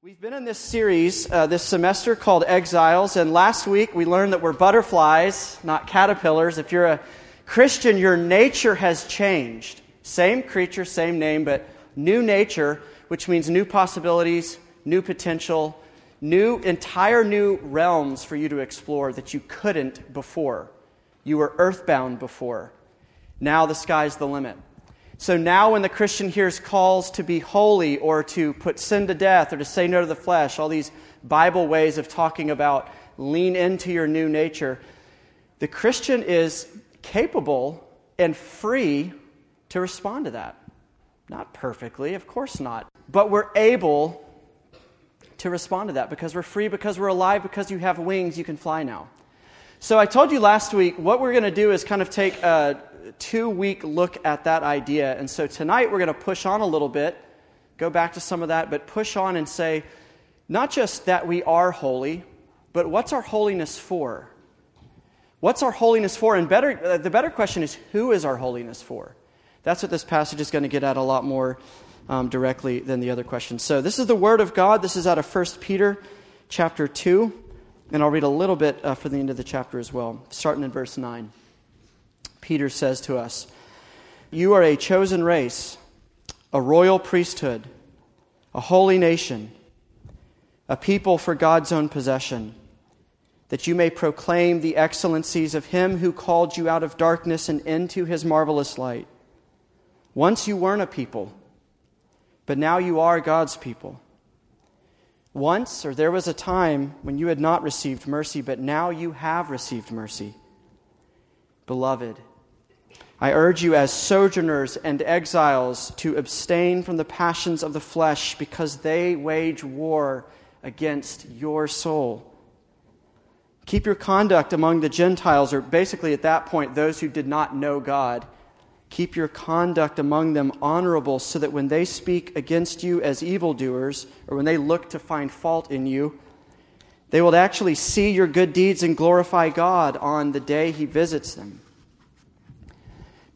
We've been in this series uh, this semester called Exiles, and last week we learned that we're butterflies, not caterpillars. If you're a Christian, your nature has changed. Same creature, same name, but new nature, which means new possibilities, new potential, new, entire new realms for you to explore that you couldn't before. You were earthbound before. Now the sky's the limit. So now, when the Christian hears calls to be holy or to put sin to death or to say no to the flesh, all these Bible ways of talking about lean into your new nature, the Christian is capable and free to respond to that. Not perfectly, of course not, but we're able to respond to that because we're free, because we're alive, because you have wings, you can fly now. So I told you last week what we're going to do is kind of take a two week look at that idea. And so tonight we're going to push on a little bit, go back to some of that, but push on and say not just that we are holy, but what's our holiness for? What's our holiness for? And better, uh, the better question is who is our holiness for? That's what this passage is going to get at a lot more um, directly than the other questions. So this is the Word of God. This is out of 1 Peter chapter 2. And I'll read a little bit uh, for the end of the chapter as well, starting in verse 9. Peter says to us You are a chosen race, a royal priesthood, a holy nation, a people for God's own possession, that you may proclaim the excellencies of Him who called you out of darkness and into His marvelous light. Once you weren't a people, but now you are God's people. Once, or there was a time when you had not received mercy, but now you have received mercy. Beloved, I urge you, as sojourners and exiles, to abstain from the passions of the flesh, because they wage war against your soul. Keep your conduct among the Gentiles, or basically at that point, those who did not know God. Keep your conduct among them honorable, so that when they speak against you as evildoers, or when they look to find fault in you, they will actually see your good deeds and glorify God on the day He visits them.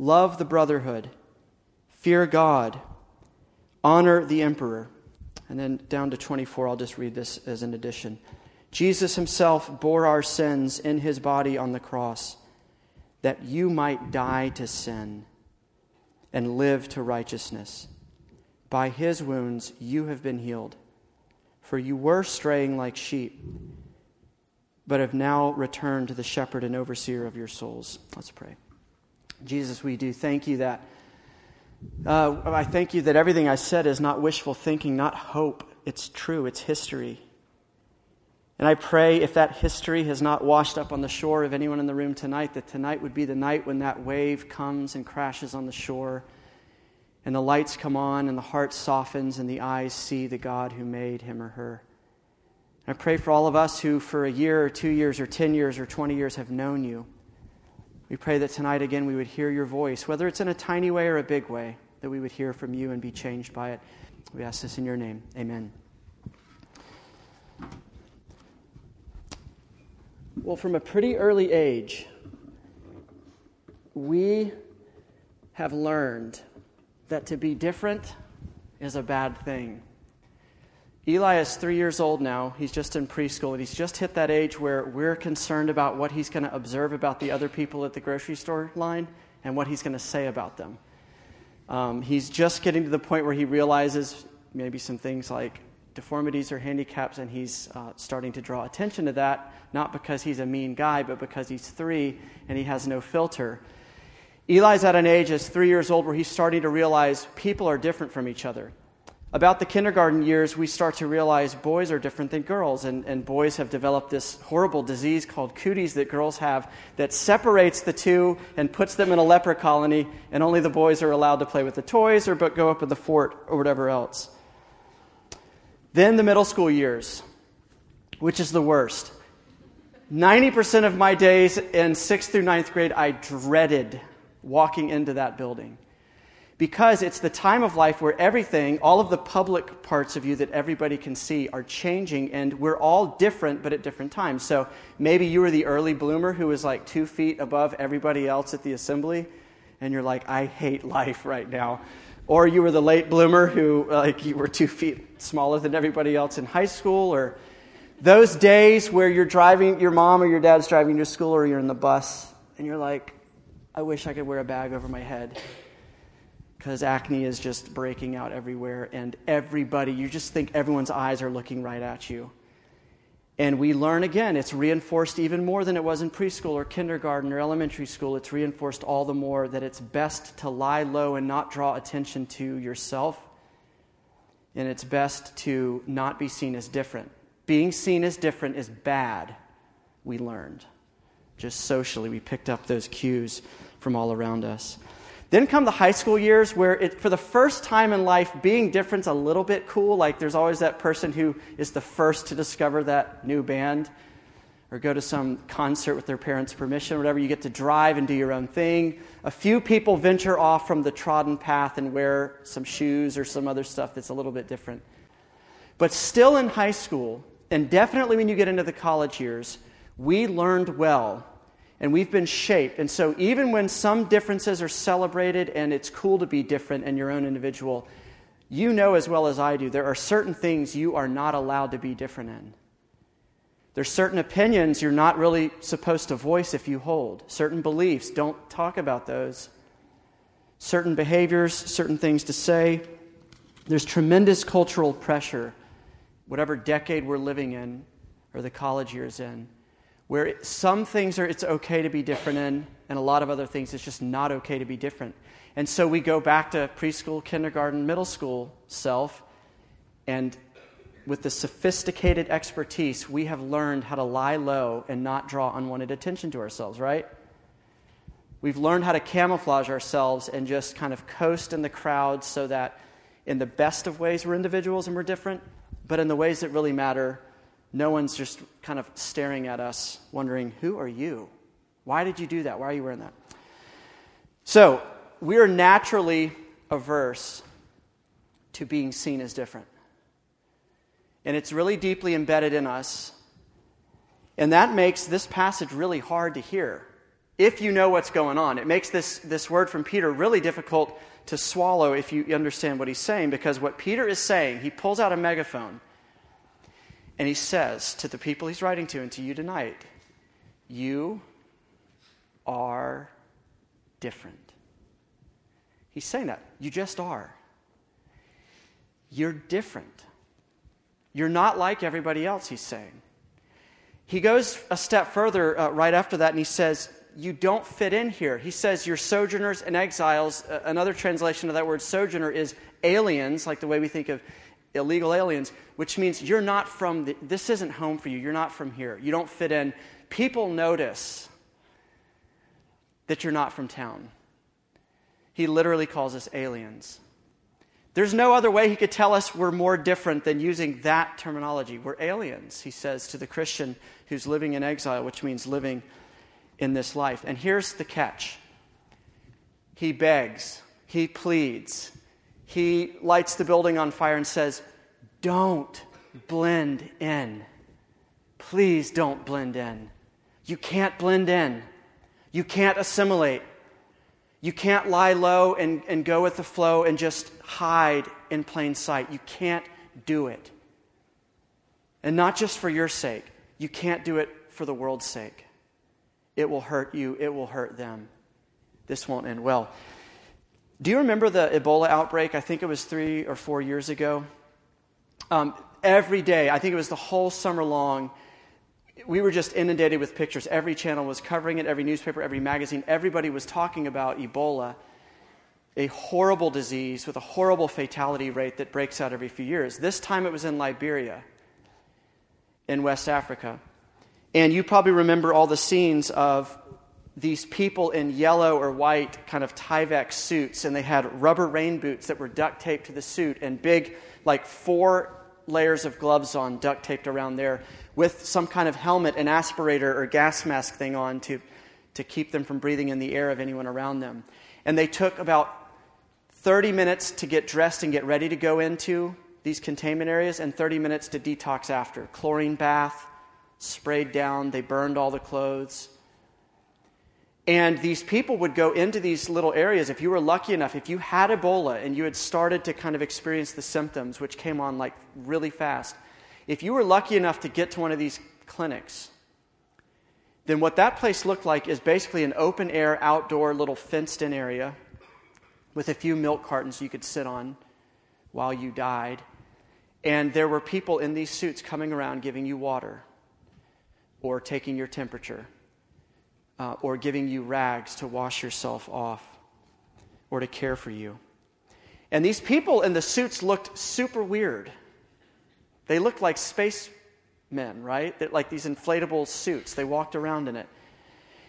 love the brotherhood, fear God, honor the emperor. And then down to 24, I'll just read this as an addition. Jesus himself bore our sins in his body on the cross, that you might die to sin and live to righteousness. By his wounds you have been healed. For you were straying like sheep, but have now returned to the shepherd and overseer of your souls. Let's pray. Jesus, we do thank you that. Uh, I thank you that everything I said is not wishful thinking, not hope. It's true, it's history. And I pray if that history has not washed up on the shore of anyone in the room tonight, that tonight would be the night when that wave comes and crashes on the shore, and the lights come on, and the heart softens, and the eyes see the God who made him or her. And I pray for all of us who, for a year or two years or 10 years or 20 years, have known you. We pray that tonight again we would hear your voice, whether it's in a tiny way or a big way, that we would hear from you and be changed by it. We ask this in your name. Amen. Well, from a pretty early age, we have learned that to be different is a bad thing. Eli is three years old now. He's just in preschool, and he's just hit that age where we're concerned about what he's going to observe about the other people at the grocery store line and what he's going to say about them. Um, he's just getting to the point where he realizes maybe some things like deformities or handicaps, and he's uh, starting to draw attention to that, not because he's a mean guy, but because he's three and he has no filter. Eli's at an age as three years old where he's starting to realize people are different from each other about the kindergarten years, we start to realize boys are different than girls, and, and boys have developed this horrible disease called cooties that girls have that separates the two and puts them in a leper colony, and only the boys are allowed to play with the toys or but go up in the fort or whatever else. Then the middle school years, which is the worst. 90% of my days in sixth through ninth grade, I dreaded walking into that building because it's the time of life where everything, all of the public parts of you that everybody can see, are changing, and we're all different, but at different times. So maybe you were the early bloomer who was like two feet above everybody else at the assembly, and you're like, I hate life right now. Or you were the late bloomer who, like, you were two feet smaller than everybody else in high school, or those days where you're driving, your mom or your dad's driving you to school, or you're in the bus, and you're like, I wish I could wear a bag over my head because acne is just breaking out everywhere, and everybody, you just think everyone's eyes are looking right at you. And we learn again, it's reinforced even more than it was in preschool or kindergarten or elementary school. It's reinforced all the more that it's best to lie low and not draw attention to yourself. And it's best to not be seen as different. Being seen as different is bad, we learned. Just socially, we picked up those cues from all around us. Then come the high school years where, it, for the first time in life, being different's a little bit cool. Like there's always that person who is the first to discover that new band or go to some concert with their parents' permission, whatever. You get to drive and do your own thing. A few people venture off from the trodden path and wear some shoes or some other stuff that's a little bit different. But still in high school, and definitely when you get into the college years, we learned well and we've been shaped. And so, even when some differences are celebrated and it's cool to be different and your own individual, you know as well as I do, there are certain things you are not allowed to be different in. There's certain opinions you're not really supposed to voice if you hold. Certain beliefs, don't talk about those. Certain behaviors, certain things to say. There's tremendous cultural pressure, whatever decade we're living in or the college years in where some things are it's okay to be different in, and a lot of other things it's just not okay to be different. And so we go back to preschool, kindergarten, middle school self, and with the sophisticated expertise, we have learned how to lie low and not draw unwanted attention to ourselves, right? We've learned how to camouflage ourselves and just kind of coast in the crowd so that in the best of ways we're individuals and we're different, but in the ways that really matter, no one's just kind of staring at us, wondering, Who are you? Why did you do that? Why are you wearing that? So, we are naturally averse to being seen as different. And it's really deeply embedded in us. And that makes this passage really hard to hear if you know what's going on. It makes this, this word from Peter really difficult to swallow if you understand what he's saying, because what Peter is saying, he pulls out a megaphone and he says to the people he's writing to and to you tonight, You are different. He's saying that. You just are. You're different. You're not like everybody else, he's saying. He goes a step further uh, right after that and he says, You don't fit in here. He says, You're sojourners and exiles. Uh, another translation of that word sojourner is aliens, like the way we think of illegal aliens, which means you're not from, the, this isn't home for you. You're not from here. You don't fit in. People notice that you're not from town. He literally calls us aliens. There's no other way he could tell us we're more different than using that terminology. We're aliens, he says to the Christian who's living in exile, which means living in this life. And here's the catch he begs, he pleads, he lights the building on fire and says, Don't blend in. Please don't blend in. You can't blend in. You can't assimilate. You can't lie low and, and go with the flow and just hide in plain sight. You can't do it. And not just for your sake, you can't do it for the world's sake. It will hurt you, it will hurt them. This won't end well. Do you remember the Ebola outbreak? I think it was three or four years ago. Um, every day, I think it was the whole summer long, we were just inundated with pictures. Every channel was covering it, every newspaper, every magazine. Everybody was talking about Ebola, a horrible disease with a horrible fatality rate that breaks out every few years. This time it was in Liberia, in West Africa. And you probably remember all the scenes of these people in yellow or white kind of Tyvek suits, and they had rubber rain boots that were duct taped to the suit, and big, like four layers of gloves on, duct taped around there, with some kind of helmet and aspirator or gas mask thing on to, to keep them from breathing in the air of anyone around them. And they took about 30 minutes to get dressed and get ready to go into these containment areas, and 30 minutes to detox after. Chlorine bath, sprayed down, they burned all the clothes. And these people would go into these little areas. If you were lucky enough, if you had Ebola and you had started to kind of experience the symptoms, which came on like really fast, if you were lucky enough to get to one of these clinics, then what that place looked like is basically an open air, outdoor, little fenced in area with a few milk cartons you could sit on while you died. And there were people in these suits coming around giving you water or taking your temperature uh, or giving you rags to wash yourself off or to care for you. And these people in the suits looked super weird. They looked like spacemen, right? They're like these inflatable suits. They walked around in it.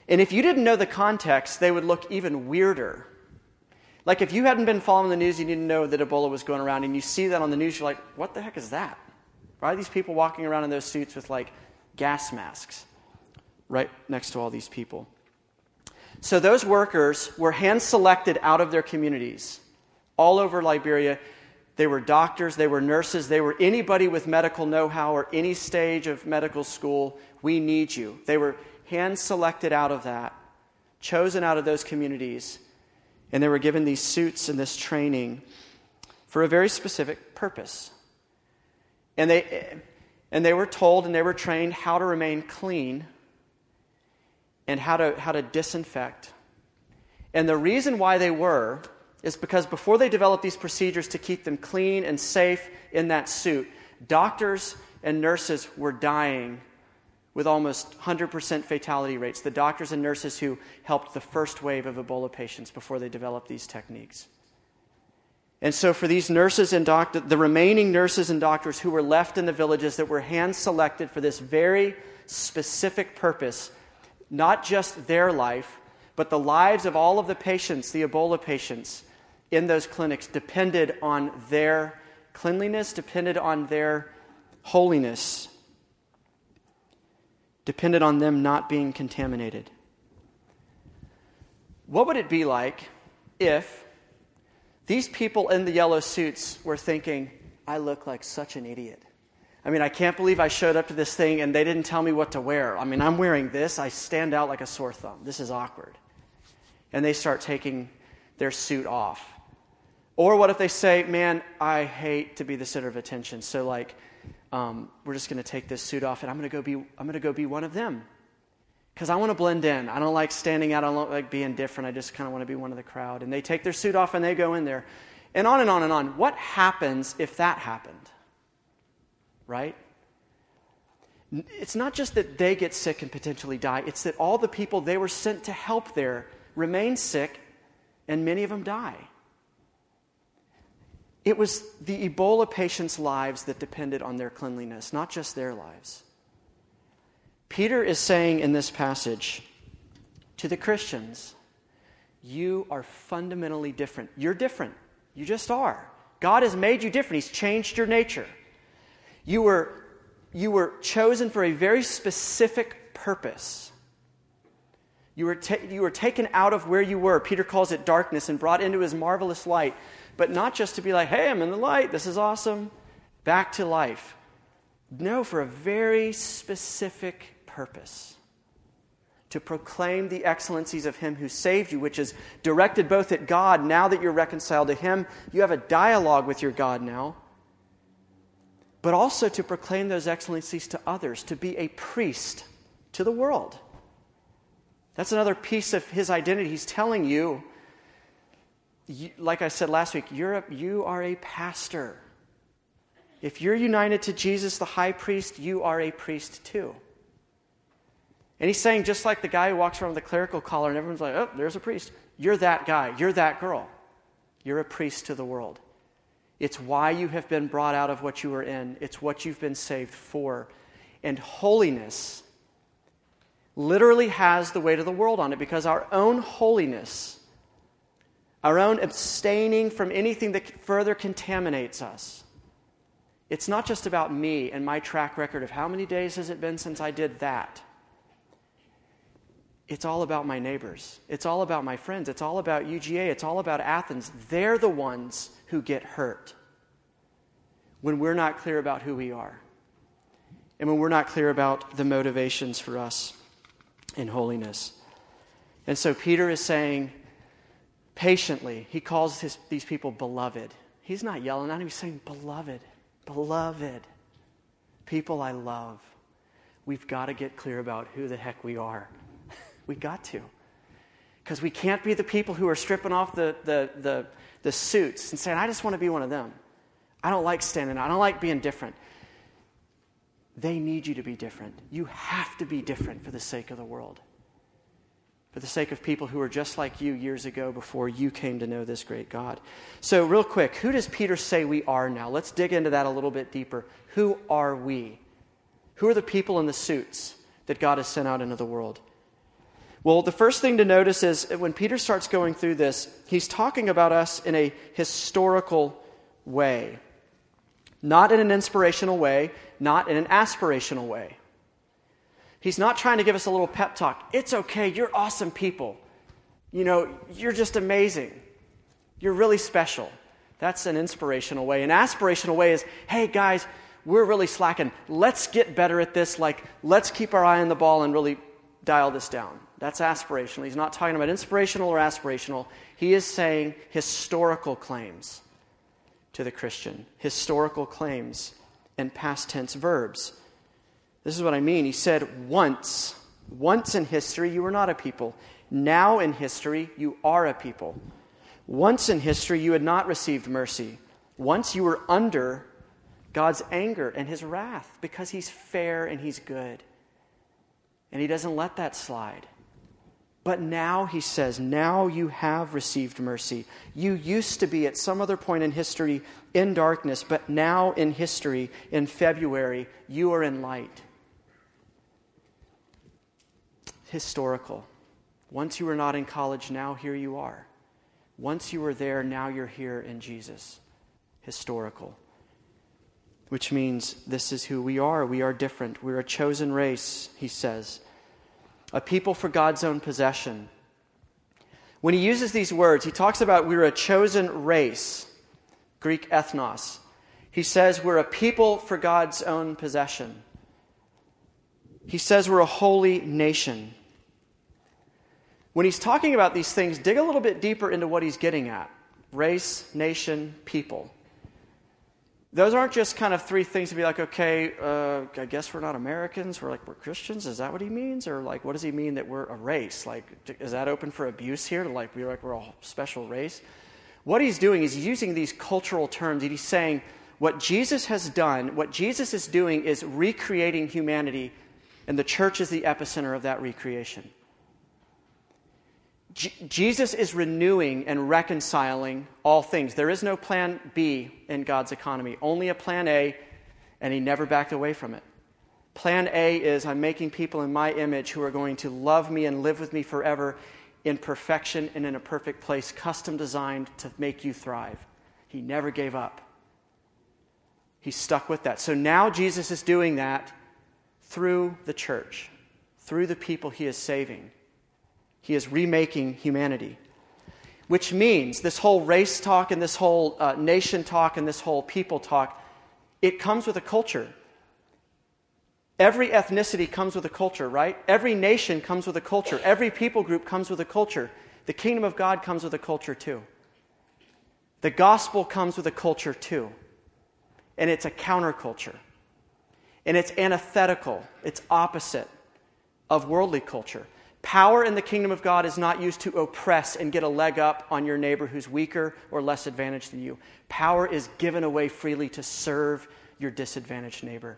And if you didn't know the context, they would look even weirder. Like if you hadn't been following the news, you didn't know that Ebola was going around, and you see that on the news, you're like, what the heck is that? Why are these people walking around in those suits with like gas masks? Right next to all these people. So those workers were hand selected out of their communities all over Liberia. They were doctors, they were nurses, they were anybody with medical know how or any stage of medical school. We need you. They were hand selected out of that, chosen out of those communities, and they were given these suits and this training for a very specific purpose. And they, and they were told and they were trained how to remain clean and how to, how to disinfect. And the reason why they were is because before they developed these procedures to keep them clean and safe in that suit, doctors and nurses were dying with almost 100% fatality rates. The doctors and nurses who helped the first wave of Ebola patients before they developed these techniques. And so, for these nurses and doctors, the remaining nurses and doctors who were left in the villages that were hand selected for this very specific purpose not just their life, but the lives of all of the patients, the Ebola patients in those clinics, depended on their cleanliness, depended on their holiness, depended on them not being contaminated. What would it be like if these people in the yellow suits were thinking, I look like such an idiot? I mean, I can't believe I showed up to this thing and they didn't tell me what to wear. I mean, I'm wearing this. I stand out like a sore thumb. This is awkward. And they start taking their suit off. Or what if they say, man, I hate to be the center of attention. So, like, um, we're just going to take this suit off and I'm going to go be, I'm going to go be one of them. Because I want to blend in. I don't like standing out. I don't like being different. I just kind of want to be one of the crowd. And they take their suit off and they go in there. And on and on and on. What happens if that happened? Right? It's not just that they get sick and potentially die, it's that all the people they were sent to help there remain sick and many of them die. It was the Ebola patients' lives that depended on their cleanliness, not just their lives. Peter is saying in this passage to the Christians, You are fundamentally different. You're different. You just are. God has made you different, He's changed your nature. You were, you were chosen for a very specific purpose. You were, ta- you were taken out of where you were. Peter calls it darkness and brought into his marvelous light. But not just to be like, hey, I'm in the light, this is awesome, back to life. No, for a very specific purpose to proclaim the excellencies of Him who saved you, which is directed both at God. Now that you're reconciled to Him, you have a dialogue with your God now but also to proclaim those excellencies to others, to be a priest to the world. That's another piece of his identity. He's telling you, you like I said last week, a, you are a pastor. If you're united to Jesus, the high priest, you are a priest too. And he's saying, just like the guy who walks around with a clerical collar and everyone's like, oh, there's a priest. You're that guy. You're that girl. You're a priest to the world. It's why you have been brought out of what you were in, it's what you've been saved for. And holiness literally has the weight of the world on it because our own holiness, our own abstaining from anything that further contaminates us, It's not just about me and my track record of how many days has it been since I did that. It's all about my neighbors. It's all about my friends. It's all about UGA. It's all about Athens. They're the ones who get hurt when we're not clear about who we are and when we're not clear about the motivations for us in holiness. And so Peter is saying, patiently, he calls his, these people beloved. He's not yelling at him, he's saying, beloved, beloved, people I love. We've got to get clear about who the heck we are. We got to. Because we can't be the people who are stripping off the, the, the, the suits and saying, I just want to be one of them. I don't like standing out. I don't like being different. They need you to be different. You have to be different for the sake of the world, for the sake of people who were just like you years ago before you came to know this great God. So, real quick, who does Peter say we are now? Let's dig into that a little bit deeper. Who are we? Who are the people in the suits that God has sent out into the world? Well, the first thing to notice is when Peter starts going through this, he's talking about us in a historical way. Not in an inspirational way, not in an aspirational way. He's not trying to give us a little pep talk. It's okay, you're awesome people. You know, you're just amazing. You're really special. That's an inspirational way. An aspirational way is, hey guys, we're really slacking. Let's get better at this. Like, let's keep our eye on the ball and really dial this down. That's aspirational. He's not talking about inspirational or aspirational. He is saying historical claims to the Christian historical claims and past tense verbs. This is what I mean. He said, Once, once in history, you were not a people. Now in history, you are a people. Once in history, you had not received mercy. Once you were under God's anger and his wrath because he's fair and he's good. And he doesn't let that slide. But now, he says, now you have received mercy. You used to be at some other point in history in darkness, but now in history, in February, you are in light. Historical. Once you were not in college, now here you are. Once you were there, now you're here in Jesus. Historical. Which means this is who we are. We are different. We're a chosen race, he says a people for God's own possession. When he uses these words, he talks about we're a chosen race, Greek ethnos. He says we're a people for God's own possession. He says we're a holy nation. When he's talking about these things, dig a little bit deeper into what he's getting at race, nation, people those aren't just kind of three things to be like, okay, uh, I guess we're not Americans. We're like, we're Christians. Is that what he means? Or like, what does he mean that we're a race? Like, is that open for abuse here? To like, be like, we're a special race? What he's doing is using these cultural terms and he's saying what Jesus has done, what Jesus is doing is recreating humanity, and the church is the epicenter of that recreation. J- Jesus is renewing and reconciling all things. There is no plan B in God's economy, only a plan A, and he never backed away from it. Plan A is I'm making people in my image who are going to love me and live with me forever in perfection and in a perfect place, custom designed to make you thrive. He never gave up. He stuck with that. So now Jesus is doing that through the church, through the people he is saving. He is remaking humanity. Which means this whole race talk and this whole uh, nation talk and this whole people talk, it comes with a culture. Every ethnicity comes with a culture, right? Every nation comes with a culture. Every people group comes with a culture. The kingdom of God comes with a culture too. The gospel comes with a culture too. And it's a counterculture. And it's antithetical, it's opposite of worldly culture. Power in the kingdom of God is not used to oppress and get a leg up on your neighbor who's weaker or less advantaged than you. Power is given away freely to serve your disadvantaged neighbor.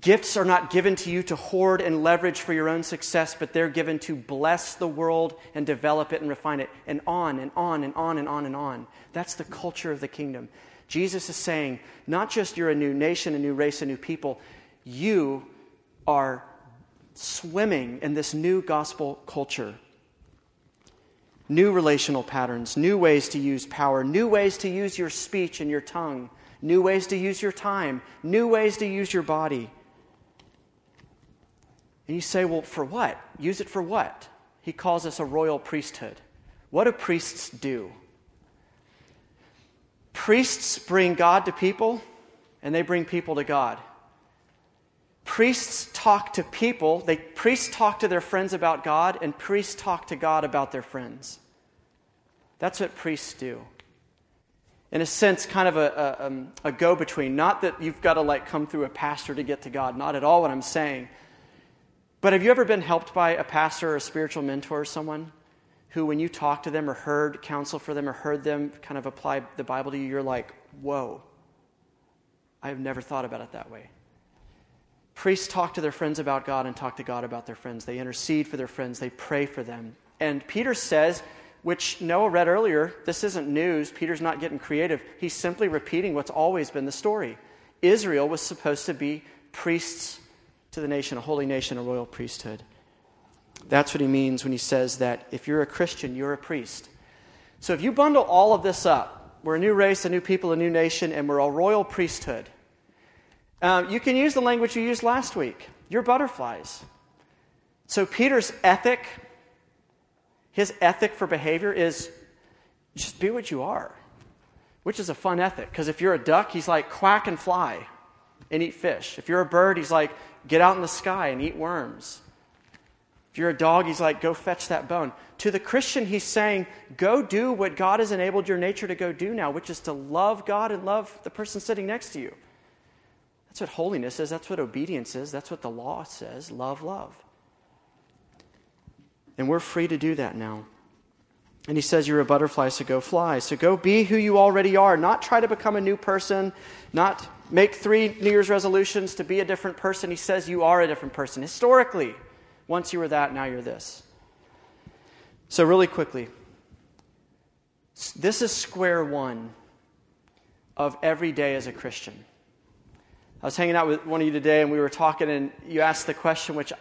Gifts are not given to you to hoard and leverage for your own success, but they're given to bless the world and develop it and refine it, and on and on and on and on and on. That's the culture of the kingdom. Jesus is saying, not just you're a new nation, a new race, a new people, you are swimming in this new gospel culture. New relational patterns, new ways to use power, new ways to use your speech and your tongue, new ways to use your time, new ways to use your body. And you say, well, for what? Use it for what? He calls us a royal priesthood. What do priests do? Priests bring God to people, and they bring people to God. Priests talk to people, they priests talk to their friends about God, and priests talk to God about their friends. That's what priests do. In a sense, kind of a, a, um, a go between. Not that you've got to like come through a pastor to get to God, not at all what I'm saying. But have you ever been helped by a pastor or a spiritual mentor or someone who, when you talk to them or heard counsel for them or heard them kind of apply the Bible to you, you're like, whoa, I have never thought about it that way. Priests talk to their friends about God and talk to God about their friends. They intercede for their friends, they pray for them. And Peter says, which Noah read earlier, this isn't news. Peter's not getting creative. He's simply repeating what's always been the story. Israel was supposed to be priests to the nation, a holy nation, a royal priesthood. That's what he means when he says that if you're a Christian, you're a priest. So if you bundle all of this up, we're a new race, a new people, a new nation, and we're a royal priesthood. Um, you can use the language you used last week. You're butterflies. So Peter's ethic, his ethic for behavior is just be what you are, which is a fun ethic. Because if you're a duck, he's like quack and fly and eat fish. If you're a bird, he's like get out in the sky and eat worms. If you're a dog, he's like, go fetch that bone. To the Christian, he's saying, go do what God has enabled your nature to go do now, which is to love God and love the person sitting next to you. That's what holiness is. That's what obedience is. That's what the law says love, love. And we're free to do that now. And he says, You're a butterfly, so go fly. So go be who you already are. Not try to become a new person, not make three New Year's resolutions to be a different person. He says you are a different person. Historically, once you were that, now you're this. So, really quickly, this is square one of every day as a Christian. I was hanging out with one of you today, and we were talking, and you asked the question which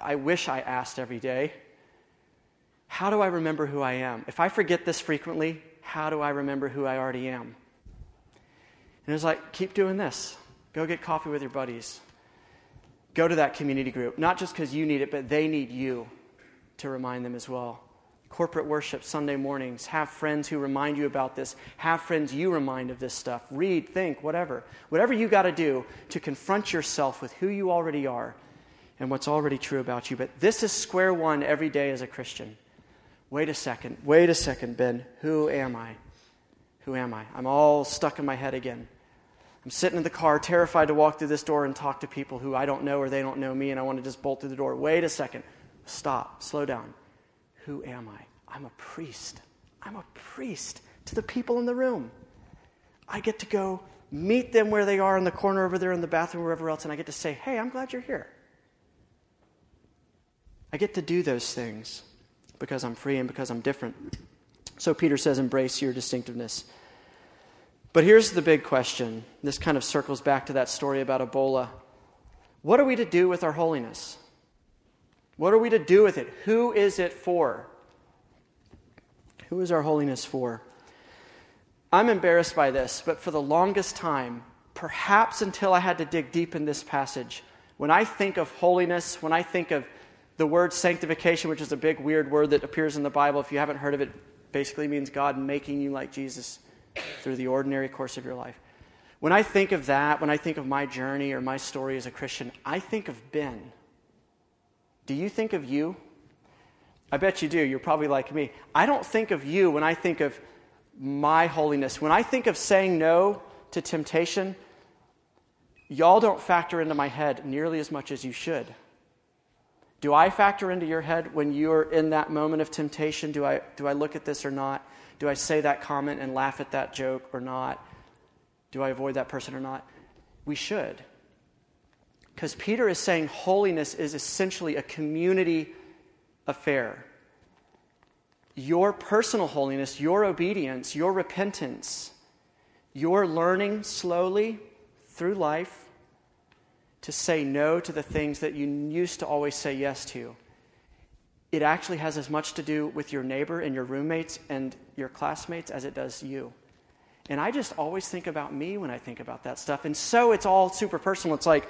I wish I asked every day How do I remember who I am? If I forget this frequently, how do I remember who I already am? And it was like, keep doing this. Go get coffee with your buddies. Go to that community group, not just because you need it, but they need you to remind them as well. Corporate worship Sunday mornings. Have friends who remind you about this. Have friends you remind of this stuff. Read, think, whatever. Whatever you got to do to confront yourself with who you already are and what's already true about you. But this is square one every day as a Christian. Wait a second. Wait a second, Ben. Who am I? Who am I? I'm all stuck in my head again. I'm sitting in the car, terrified to walk through this door and talk to people who I don't know or they don't know me, and I want to just bolt through the door. Wait a second. Stop. Slow down. Who am I? I'm a priest. I'm a priest to the people in the room. I get to go meet them where they are in the corner over there in the bathroom, wherever else, and I get to say, hey, I'm glad you're here. I get to do those things because I'm free and because I'm different. So Peter says, embrace your distinctiveness. But here's the big question. This kind of circles back to that story about Ebola. What are we to do with our holiness? What are we to do with it? Who is it for? Who is our holiness for? I'm embarrassed by this, but for the longest time, perhaps until I had to dig deep in this passage, when I think of holiness, when I think of the word sanctification, which is a big weird word that appears in the Bible, if you haven't heard of it, basically means God making you like Jesus through the ordinary course of your life. When I think of that, when I think of my journey or my story as a Christian, I think of Ben. Do you think of you? I bet you do. You're probably like me. I don't think of you when I think of my holiness. When I think of saying no to temptation, y'all don't factor into my head nearly as much as you should. Do I factor into your head when you're in that moment of temptation? Do I, do I look at this or not? Do I say that comment and laugh at that joke or not? Do I avoid that person or not? We should. Because Peter is saying holiness is essentially a community affair. Your personal holiness, your obedience, your repentance, your learning slowly through life to say no to the things that you used to always say yes to it actually has as much to do with your neighbor and your roommates and your classmates as it does you. And I just always think about me when I think about that stuff. And so it's all super personal. It's like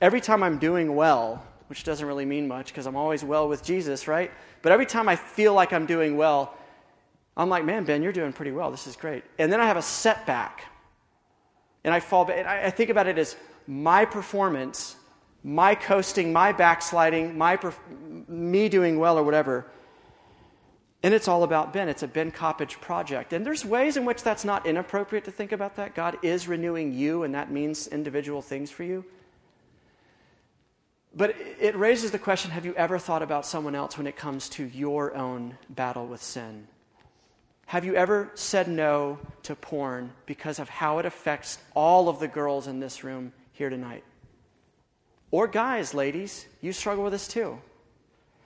every time I'm doing well, which doesn't really mean much because I'm always well with Jesus, right? But every time I feel like I'm doing well, I'm like, man, Ben, you're doing pretty well. This is great. And then I have a setback. And I fall back. And I think about it as my performance, my coasting, my backsliding, my perf- me doing well or whatever. And it's all about Ben. It's a Ben Coppage project. And there's ways in which that's not inappropriate to think about that. God is renewing you, and that means individual things for you. But it raises the question have you ever thought about someone else when it comes to your own battle with sin? Have you ever said no to porn because of how it affects all of the girls in this room here tonight? Or guys, ladies, you struggle with this too.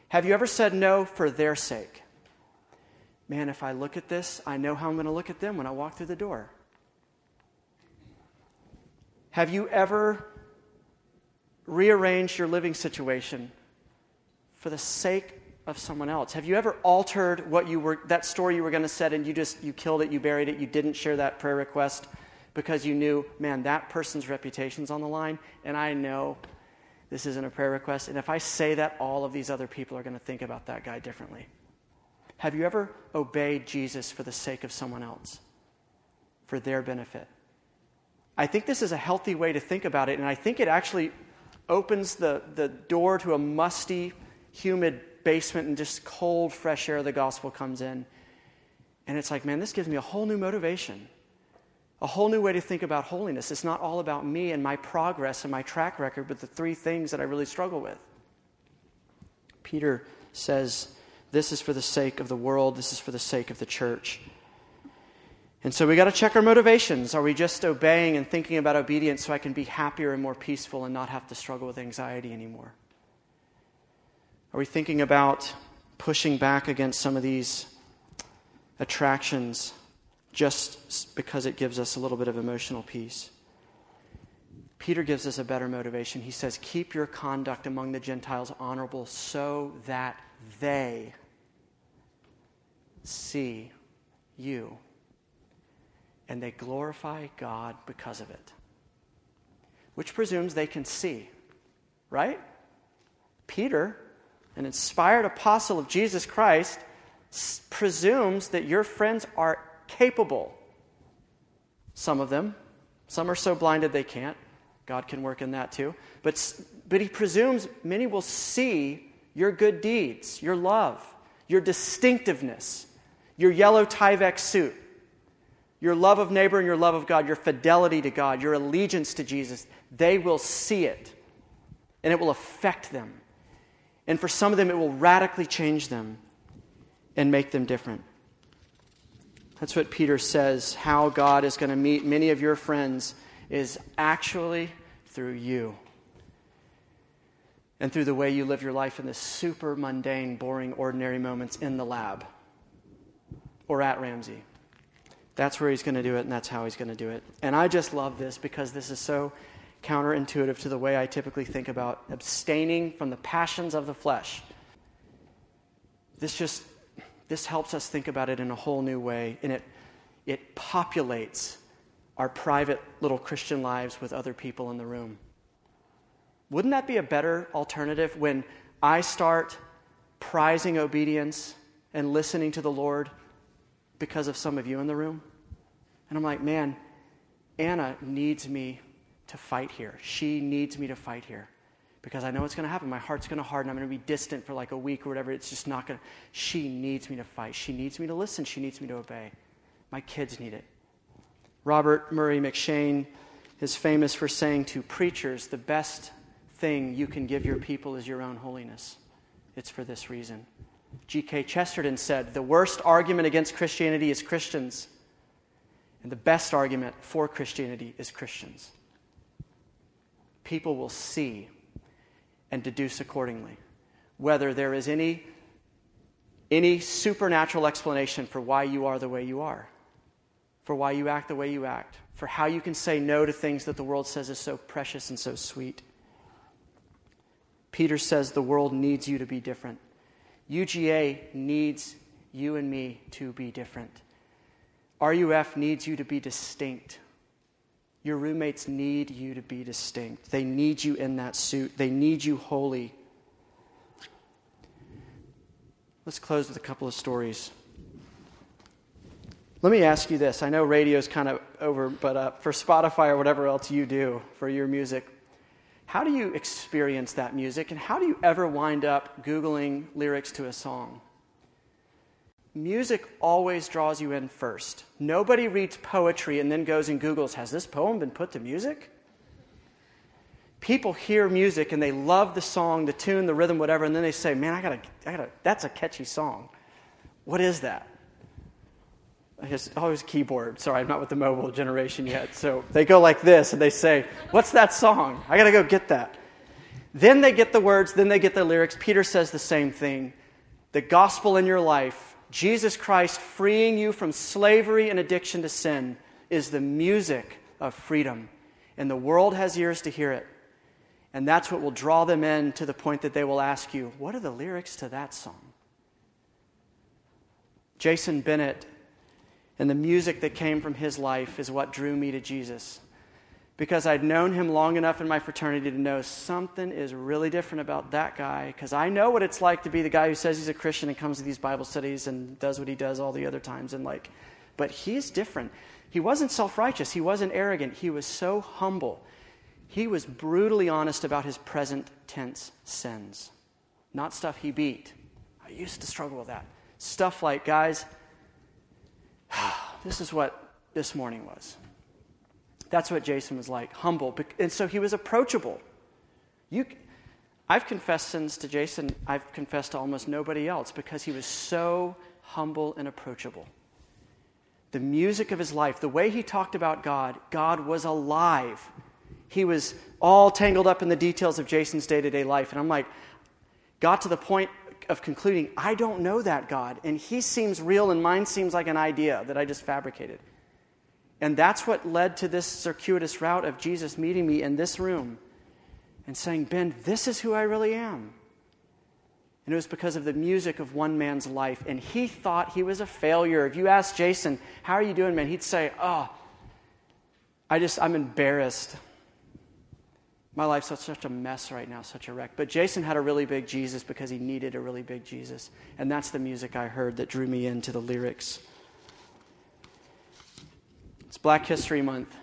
Have you ever said no for their sake? Man, if I look at this, I know how I'm going to look at them when I walk through the door. Have you ever rearrange your living situation for the sake of someone else? Have you ever altered what you were that story you were going to set and you just you killed it, you buried it, you didn't share that prayer request because you knew, man, that person's reputation's on the line and I know this isn't a prayer request and if I say that all of these other people are going to think about that guy differently. Have you ever obeyed Jesus for the sake of someone else? For their benefit? I think this is a healthy way to think about it, and I think it actually opens the, the door to a musty, humid basement and just cold, fresh air of the gospel comes in. And it's like, man, this gives me a whole new motivation, a whole new way to think about holiness. It's not all about me and my progress and my track record, but the three things that I really struggle with. Peter says, This is for the sake of the world, this is for the sake of the church. And so we got to check our motivations. Are we just obeying and thinking about obedience so I can be happier and more peaceful and not have to struggle with anxiety anymore? Are we thinking about pushing back against some of these attractions just because it gives us a little bit of emotional peace? Peter gives us a better motivation. He says, Keep your conduct among the Gentiles honorable so that they see you and they glorify God because of it. Which presumes they can see, right? Peter, an inspired apostle of Jesus Christ, s- presumes that your friends are capable. Some of them. Some are so blinded they can't. God can work in that too. But, but he presumes many will see your good deeds, your love, your distinctiveness, your yellow Tyvek suit, your love of neighbor and your love of God, your fidelity to God, your allegiance to Jesus, they will see it and it will affect them. And for some of them, it will radically change them and make them different. That's what Peter says how God is going to meet many of your friends is actually through you and through the way you live your life in the super mundane, boring, ordinary moments in the lab or at Ramsey. That's where he's going to do it, and that's how he's going to do it. And I just love this because this is so counterintuitive to the way I typically think about abstaining from the passions of the flesh. This just this helps us think about it in a whole new way, and it it populates our private little Christian lives with other people in the room. Wouldn't that be a better alternative when I start prizing obedience and listening to the Lord because of some of you in the room? And I'm like, man, Anna needs me to fight here. She needs me to fight here because I know what's going to happen. My heart's going to harden. I'm going to be distant for like a week or whatever. It's just not going to. She needs me to fight. She needs me to listen. She needs me to obey. My kids need it. Robert Murray M'Cheyne is famous for saying to preachers, the best thing you can give your people is your own holiness. It's for this reason. G.K. Chesterton said, The worst argument against Christianity is Christians. And the best argument for Christianity is Christians. People will see and deduce accordingly whether there is any, any supernatural explanation for why you are the way you are, for why you act the way you act, for how you can say no to things that the world says is so precious and so sweet. Peter says the world needs you to be different. UGA needs you and me to be different. RUF needs you to be distinct. Your roommates need you to be distinct. They need you in that suit, they need you holy. Let's close with a couple of stories. Let me ask you this. I know radio's kind of over, but uh, for Spotify or whatever else you do for your music, how do you experience that music and how do you ever wind up Googling lyrics to a song? Music always draws you in first. Nobody reads poetry and then goes and Googles, has this poem been put to music? People hear music and they love the song, the tune, the rhythm, whatever, and then they say, man, I gotta, I gotta, that's a catchy song. What is that? Oh, it's always keyboard. Sorry, I'm not with the mobile generation yet. So they go like this and they say, What's that song? I got to go get that. Then they get the words, then they get the lyrics. Peter says the same thing. The gospel in your life, Jesus Christ freeing you from slavery and addiction to sin, is the music of freedom. And the world has ears to hear it. And that's what will draw them in to the point that they will ask you, What are the lyrics to that song? Jason Bennett and the music that came from his life is what drew me to Jesus. Because I'd known him long enough in my fraternity to know something is really different about that guy. Because I know what it's like to be the guy who says he's a Christian and comes to these Bible studies and does what he does all the other times. And like, but he's different. He wasn't self righteous, he wasn't arrogant, he was so humble. He was brutally honest about his present tense sins, not stuff he beat. I used to struggle with that. Stuff like, guys, this is what this morning was. That's what Jason was like, humble. And so he was approachable. You, I've confessed sins to Jason, I've confessed to almost nobody else because he was so humble and approachable. The music of his life, the way he talked about God, God was alive. He was all tangled up in the details of Jason's day to day life. And I'm like, got to the point of concluding, I don't know that God, and he seems real, and mine seems like an idea that I just fabricated. And that's what led to this circuitous route of Jesus meeting me in this room and saying, Ben, this is who I really am. And it was because of the music of one man's life. And he thought he was a failure. If you ask Jason, How are you doing, man? He'd say, Oh, I just, I'm embarrassed. My life's such a mess right now, such a wreck. But Jason had a really big Jesus because he needed a really big Jesus. And that's the music I heard that drew me into the lyrics. It's Black History Month.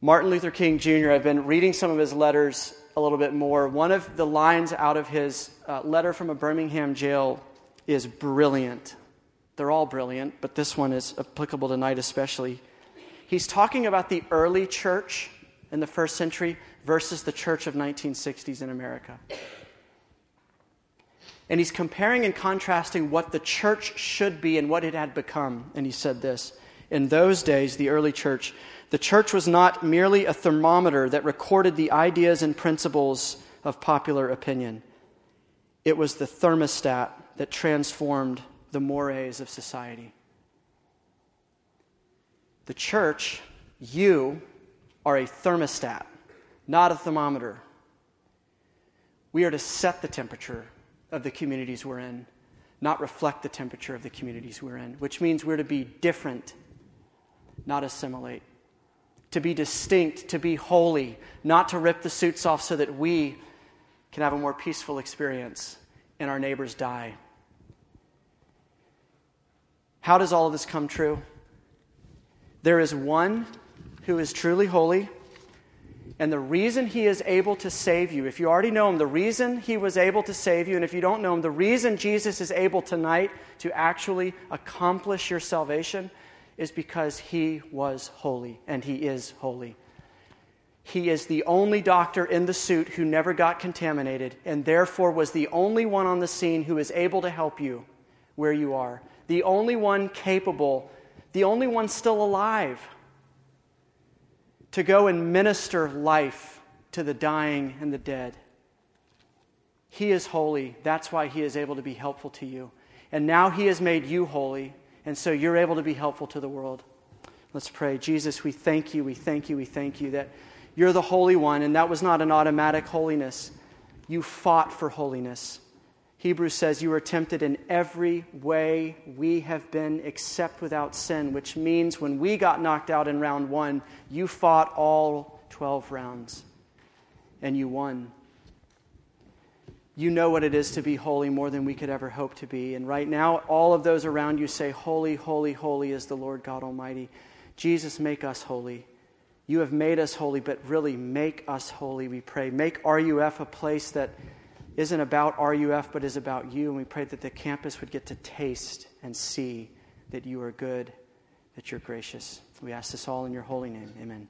Martin Luther King Jr., I've been reading some of his letters a little bit more. One of the lines out of his uh, letter from a Birmingham jail is brilliant. They're all brilliant, but this one is applicable tonight especially. He's talking about the early church in the first century versus the church of 1960s in America. And he's comparing and contrasting what the church should be and what it had become. And he said this In those days, the early church, the church was not merely a thermometer that recorded the ideas and principles of popular opinion, it was the thermostat that transformed the mores of society. The church, you, are a thermostat not a thermometer. We are to set the temperature of the communities we're in, not reflect the temperature of the communities we're in, which means we're to be different, not assimilate. To be distinct, to be holy, not to rip the suits off so that we can have a more peaceful experience and our neighbors die. How does all of this come true? There is one who is truly holy and the reason he is able to save you, if you already know him, the reason he was able to save you, and if you don't know him, the reason Jesus is able tonight to actually accomplish your salvation is because he was holy, and he is holy. He is the only doctor in the suit who never got contaminated, and therefore was the only one on the scene who is able to help you where you are. The only one capable, the only one still alive to go and minister life to the dying and the dead. He is holy. That's why he is able to be helpful to you. And now he has made you holy, and so you're able to be helpful to the world. Let's pray. Jesus, we thank you, we thank you, we thank you that you're the Holy One, and that was not an automatic holiness. You fought for holiness. Hebrews says, You were tempted in every way we have been, except without sin, which means when we got knocked out in round one, you fought all 12 rounds and you won. You know what it is to be holy more than we could ever hope to be. And right now, all of those around you say, Holy, holy, holy is the Lord God Almighty. Jesus, make us holy. You have made us holy, but really make us holy, we pray. Make RUF a place that isn't about RUF, but is about you. And we pray that the campus would get to taste and see that you are good, that you're gracious. We ask this all in your holy name. Amen.